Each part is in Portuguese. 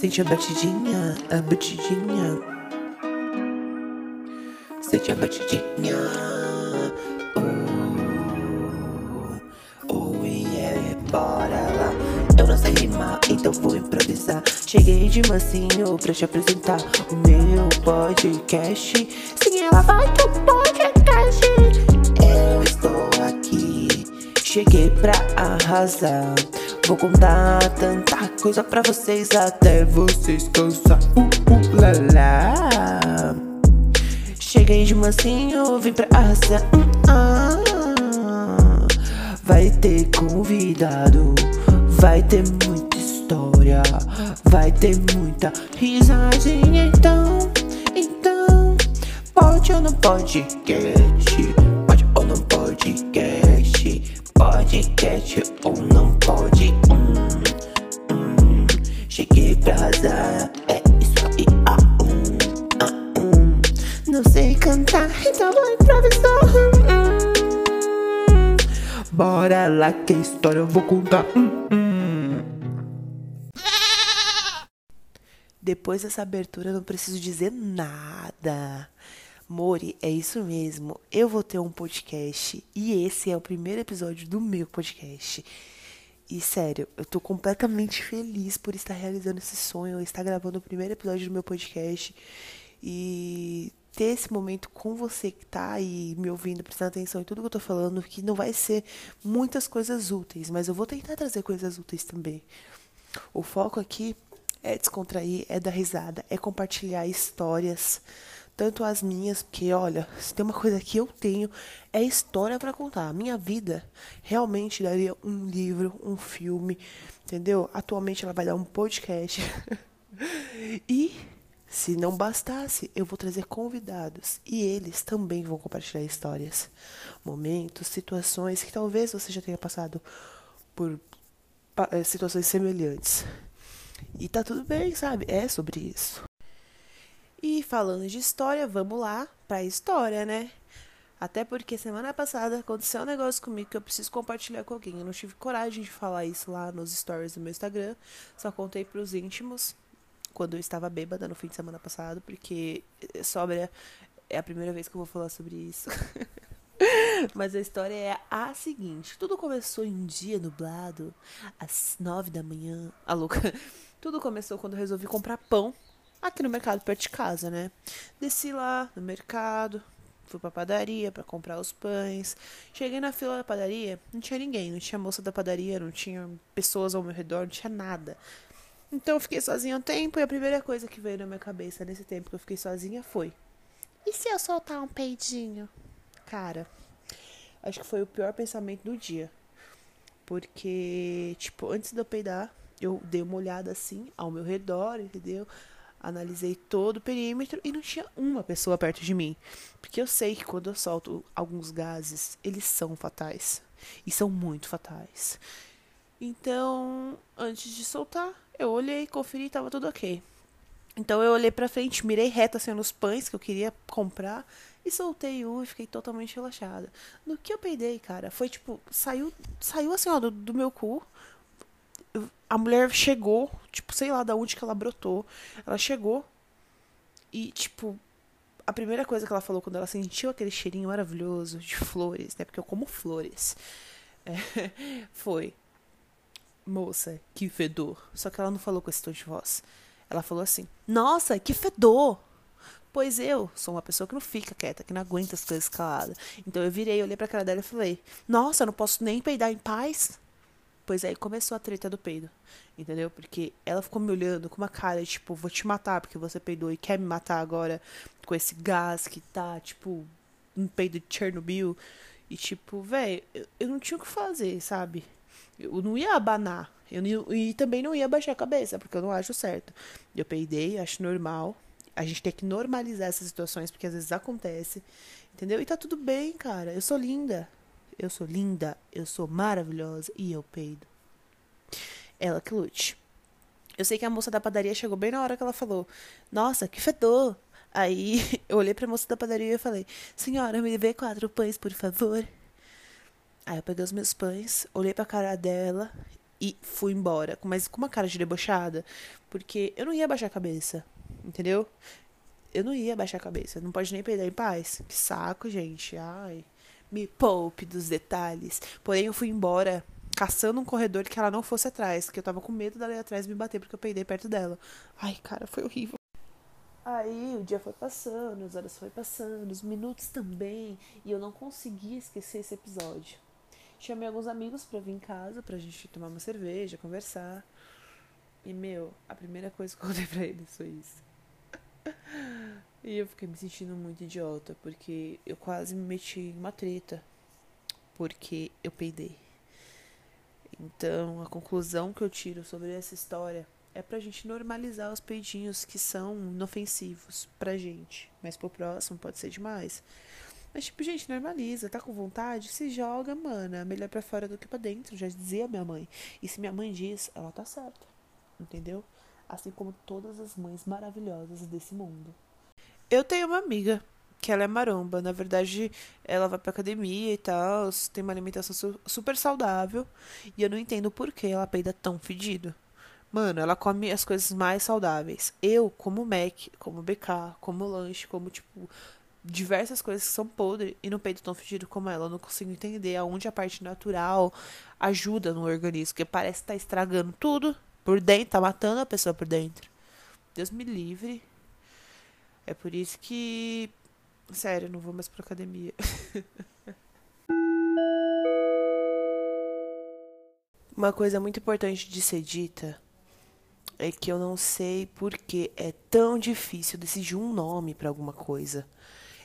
Sente a batidinha, a batidinha. Sente a batidinha. Oh, oh yeah, bora lá. Eu não sei rimar, então vou improvisar. Cheguei de mansinho pra te apresentar o meu podcast. Sim, ela vai pro podcast. Eu estou aqui, cheguei pra arrasar. Vou contar tanta coisa pra vocês até vocês cansar. Uh, uh, lá, lá. Cheguei de mansinho, vim pra arrasar. Hum, ah. Vai ter convidado, vai ter muita história, vai ter muita risadinha. Então, então, pode ou não pode, cast? Pode ou não pode, cast? Podcast Bora lá que história eu vou contar. Hum, hum. Depois dessa abertura, não preciso dizer nada. Mori, é isso mesmo. Eu vou ter um podcast e esse é o primeiro episódio do meu podcast. E sério, eu tô completamente feliz por estar realizando esse sonho, estar gravando o primeiro episódio do meu podcast e ter esse momento com você que tá aí me ouvindo, prestando atenção em tudo que eu tô falando, que não vai ser muitas coisas úteis, mas eu vou tentar trazer coisas úteis também. O foco aqui é descontrair, é dar risada, é compartilhar histórias, tanto as minhas, porque olha, se tem uma coisa que eu tenho é história para contar. A minha vida realmente daria um livro, um filme, entendeu? Atualmente ela vai dar um podcast. e se não bastasse, eu vou trazer convidados e eles também vão compartilhar histórias, momentos, situações que talvez você já tenha passado por eh, situações semelhantes. E tá tudo bem, sabe? É sobre isso. E falando de história, vamos lá pra história, né? Até porque semana passada aconteceu um negócio comigo que eu preciso compartilhar com alguém. Eu não tive coragem de falar isso lá nos stories do meu Instagram. Só contei pros íntimos quando eu estava bêbada no fim de semana passado, porque sobra é a primeira vez que eu vou falar sobre isso. Mas a história é a seguinte: tudo começou em um dia nublado, às nove da manhã. A louca. Tudo começou quando eu resolvi comprar pão aqui no mercado perto de casa, né? Desci lá no mercado, fui pra padaria para comprar os pães. Cheguei na fila da padaria, não tinha ninguém, não tinha moça da padaria, não tinha pessoas ao meu redor, não tinha nada. Então eu fiquei sozinha um tempo e a primeira coisa que veio na minha cabeça nesse tempo que eu fiquei sozinha foi: e se eu soltar um peidinho? Cara, acho que foi o pior pensamento do dia. Porque, tipo, antes de eu peidar, eu dei uma olhada assim ao meu redor, entendeu? Analisei todo o perímetro e não tinha uma pessoa perto de mim. Porque eu sei que quando eu solto alguns gases, eles são fatais. E são muito fatais. Então, antes de soltar, eu olhei, conferi tava tudo ok. Então eu olhei pra frente, mirei reto assim nos pães que eu queria comprar e soltei um e fiquei totalmente relaxada. No que eu peidei, cara, foi tipo, saiu, saiu assim, ó, do, do meu cu a mulher chegou, tipo, sei lá da onde que ela brotou. Ela chegou e, tipo, a primeira coisa que ela falou quando ela sentiu aquele cheirinho maravilhoso de flores, né? Porque eu como flores. É, foi. Moça, que fedor. Só que ela não falou com esse tom de voz. Ela falou assim: Nossa, que fedor! Pois eu sou uma pessoa que não fica quieta, que não aguenta as coisas caladas. Então eu virei, olhei pra cara dela e falei: Nossa, eu não posso nem peidar em paz? Pois aí começou a treta do peido. Entendeu? Porque ela ficou me olhando com uma cara, tipo, vou te matar porque você peidou e quer me matar agora com esse gás que tá, tipo, um peido de Chernobyl. E, tipo, velho, eu, eu, não tinha o que fazer, sabe? Eu não ia abanar. Eu não, e também não ia baixar a cabeça, porque eu não acho certo. Eu peidei, acho normal. A gente tem que normalizar essas situações, porque às vezes acontece. Entendeu? E tá tudo bem, cara. Eu sou linda eu sou linda, eu sou maravilhosa e eu peido. Ela que lute. Eu sei que a moça da padaria chegou bem na hora que ela falou: Nossa, que fedor! Aí eu olhei pra moça da padaria e falei: Senhora, me dê quatro pães, por favor. Aí eu peguei os meus pães, olhei pra cara dela e fui embora, mas com uma cara de debochada, porque eu não ia baixar a cabeça, entendeu? Eu não ia baixar a cabeça, não pode nem perder em paz. Que saco, gente. Ai, me poupe dos detalhes. Porém, eu fui embora caçando um corredor que ela não fosse atrás, porque eu tava com medo dela ir atrás me bater porque eu peidei perto dela. Ai, cara, foi horrível. Aí o dia foi passando, as horas foi passando, os minutos também, e eu não conseguia esquecer esse episódio. Chamei alguns amigos para vir em casa pra gente tomar uma cerveja, conversar. E meu, a primeira coisa que eu contei pra eles foi isso. E eu fiquei me sentindo muito idiota, porque eu quase me meti em uma treta, porque eu peidei. Então, a conclusão que eu tiro sobre essa história é pra gente normalizar os peidinhos que são inofensivos pra gente, mas pro próximo pode ser demais. Mas, tipo, gente, normaliza, tá com vontade? Se joga, mana. Melhor pra fora do que pra dentro, já dizia minha mãe. E se minha mãe diz, ela tá certa. Entendeu? Assim como todas as mães maravilhosas desse mundo. Eu tenho uma amiga que ela é maromba. Na verdade, ela vai pra academia e tal, tem uma alimentação su super saudável. E eu não entendo por que ela peida tão fedido. Mano, ela come as coisas mais saudáveis. Eu, como Mac, como BK, como lanche, como, tipo, diversas coisas que são podres e não peido tão fedido como ela. Eu não consigo entender aonde a parte natural ajuda no organismo, porque parece que tá estragando tudo por dentro, tá matando a pessoa por dentro. Deus me livre. É por isso que. Sério, não vou mais pra academia. Uma coisa muito importante de ser dita é que eu não sei por que é tão difícil decidir um nome para alguma coisa.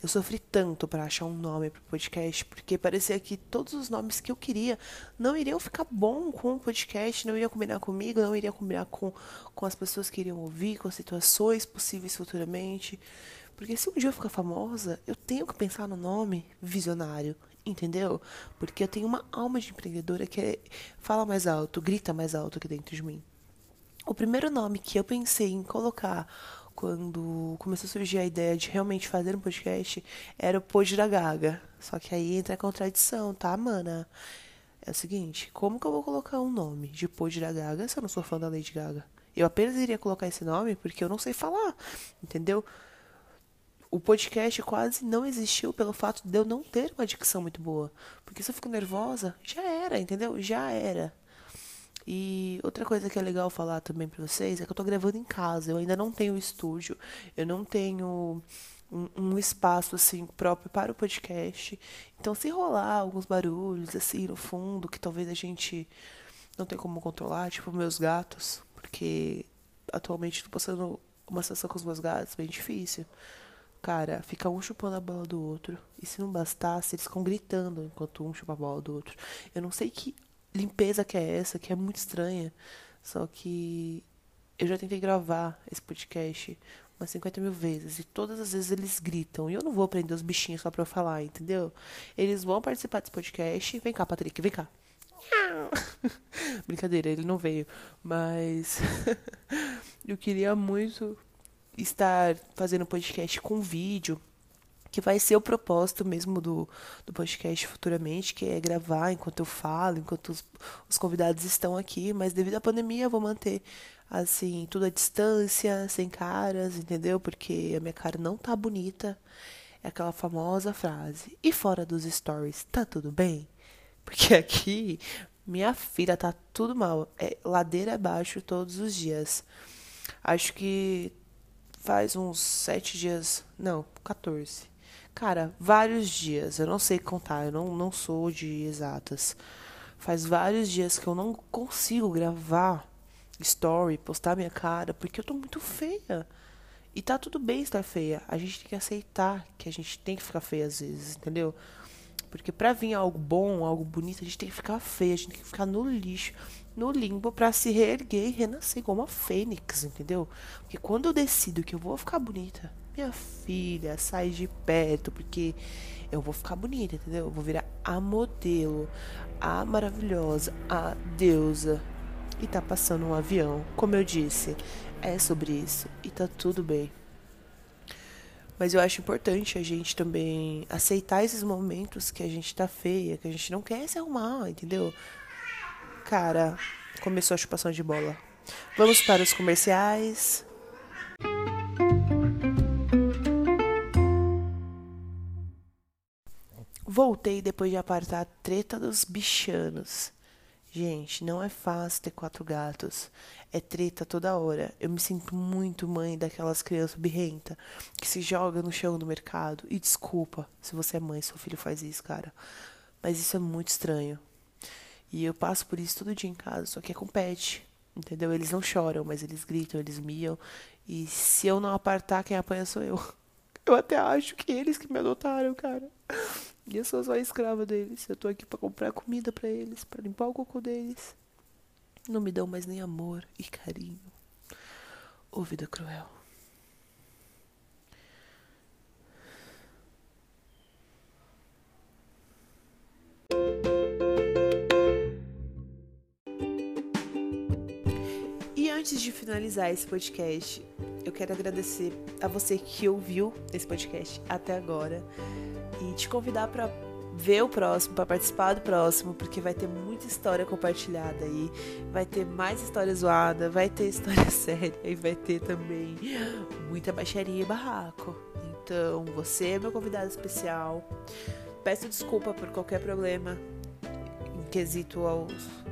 Eu sofri tanto para achar um nome para o podcast, porque parecia que todos os nomes que eu queria não iriam ficar bom com o podcast, não iriam combinar comigo, não iriam combinar com, com as pessoas que iriam ouvir, com as situações possíveis futuramente. Porque se um dia eu ficar famosa, eu tenho que pensar no nome visionário, entendeu? Porque eu tenho uma alma de empreendedora que é, fala mais alto, grita mais alto aqui dentro de mim. O primeiro nome que eu pensei em colocar quando começou a surgir a ideia de realmente fazer um podcast era o Pod da Gaga. Só que aí entra a contradição, tá, mana? É o seguinte, como que eu vou colocar um nome de Pod da Gaga se eu não sou fã da Lady Gaga? Eu apenas iria colocar esse nome porque eu não sei falar, entendeu? O podcast quase não existiu pelo fato de eu não ter uma dicção muito boa. Porque se eu fico nervosa, já era, entendeu? Já era. E outra coisa que é legal falar também pra vocês é que eu tô gravando em casa. Eu ainda não tenho estúdio. Eu não tenho um, um, espaço assim próprio para o podcast. Então, se rolar alguns barulhos assim no fundo, que talvez a gente não tenha como controlar, tipo meus gatos, porque atualmente estou passando uma situação com os meus gatos bem difícil. Cara, fica um chupando a bola do outro. E se não bastasse, eles ficam gritando enquanto um chupa a bola do outro. Eu não sei que limpeza que é essa, que é muito estranha. Só que eu já tentei gravar esse podcast umas 50 mil vezes. E todas as vezes eles gritam. E eu não vou prender os bichinhos só pra eu falar, entendeu? Eles vão participar desse podcast. Vem cá, Patrick, vem cá. Brincadeira, ele não veio. Mas eu queria muito estar fazendo podcast com vídeo que vai ser o propósito mesmo do, do podcast futuramente, que é gravar enquanto eu falo, enquanto os, os convidados estão aqui, mas devido à pandemia eu vou manter assim, tudo à distância, sem caras, entendeu? Porque a minha cara não tá bonita. É aquela famosa frase. E fora dos stories, tá tudo bem? Porque aqui, minha filha, tá tudo mal. É ladeira abaixo todos os dias. Acho que faz uns sete dias. Não, 14 Cara, vários dias, eu não sei contar, eu não, não sou de exatas. Faz vários dias que eu não consigo gravar story, postar minha cara, porque eu tô muito feia. E tá tudo bem estar feia. A gente tem que aceitar que a gente tem que ficar feia às vezes, entendeu? Porque pra vir algo bom, algo bonito, a gente tem que ficar feia, a gente tem que ficar no lixo, no limbo para se reerguer e renascer como uma fênix, entendeu? Porque quando eu decido que eu vou ficar bonita, minha filha, sai de perto, porque eu vou ficar bonita, entendeu? Eu vou virar a modelo, a maravilhosa, a deusa. E tá passando um avião, como eu disse, é sobre isso e tá tudo bem. Mas eu acho importante a gente também aceitar esses momentos que a gente tá feia, que a gente não quer se arrumar, entendeu? Cara, Começou a chupação de bola. Vamos para os comerciais. Voltei depois de apartar a treta dos bichanos. Gente, não é fácil ter quatro gatos. É treta toda hora. Eu me sinto muito mãe daquelas crianças birrenta que se joga no chão do mercado. E desculpa se você é mãe, seu filho faz isso, cara. Mas isso é muito estranho. E eu passo por isso todo dia em casa, só que é com pet. Entendeu? Eles não choram, mas eles gritam, eles miam. E se eu não apartar, quem apanha sou eu. Eu até acho que eles que me adotaram, cara. E eu sou só escrava deles. Eu tô aqui para comprar comida para eles, para limpar o cocô deles. Não me dão mais nem amor e carinho. Ô vida cruel. Antes de finalizar esse podcast, eu quero agradecer a você que ouviu esse podcast até agora e te convidar para ver o próximo, para participar do próximo, porque vai ter muita história compartilhada aí, vai ter mais história zoada, vai ter história séria e vai ter também muita baixaria e barraco. Então, você é meu convidado especial. Peço desculpa por qualquer problema em quesito ao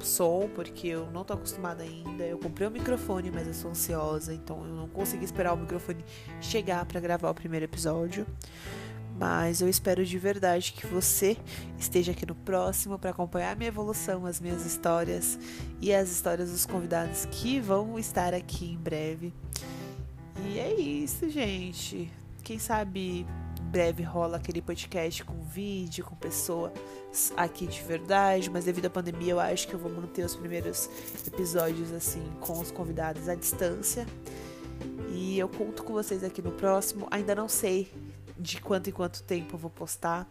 som, porque eu não tô acostumada ainda. Eu comprei o um microfone, mas eu sou ansiosa, então eu não consegui esperar o microfone chegar para gravar o primeiro episódio. Mas eu espero de verdade que você esteja aqui no próximo para acompanhar minha evolução, as minhas histórias e as histórias dos convidados que vão estar aqui em breve. E é isso, gente. Quem sabe breve rola aquele podcast com vídeo, com pessoa aqui de verdade, mas devido à pandemia eu acho que eu vou manter os primeiros episódios assim com os convidados à distância. E eu conto com vocês aqui no próximo. Ainda não sei de quanto em quanto tempo eu vou postar.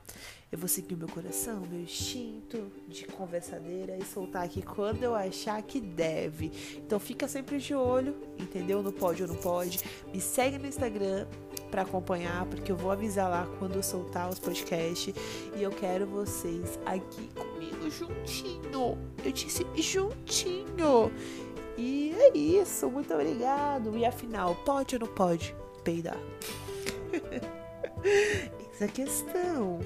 Eu vou seguir o meu coração, meu instinto de conversadeira e soltar aqui quando eu achar que deve. Então fica sempre de olho, entendeu? No pode ou não pode. Me segue no Instagram para acompanhar, porque eu vou avisar lá quando eu soltar os podcasts e eu quero vocês aqui comigo juntinho. Eu disse juntinho. E é isso, muito obrigado. E afinal, pode ou não pode peidar? Essa é questão.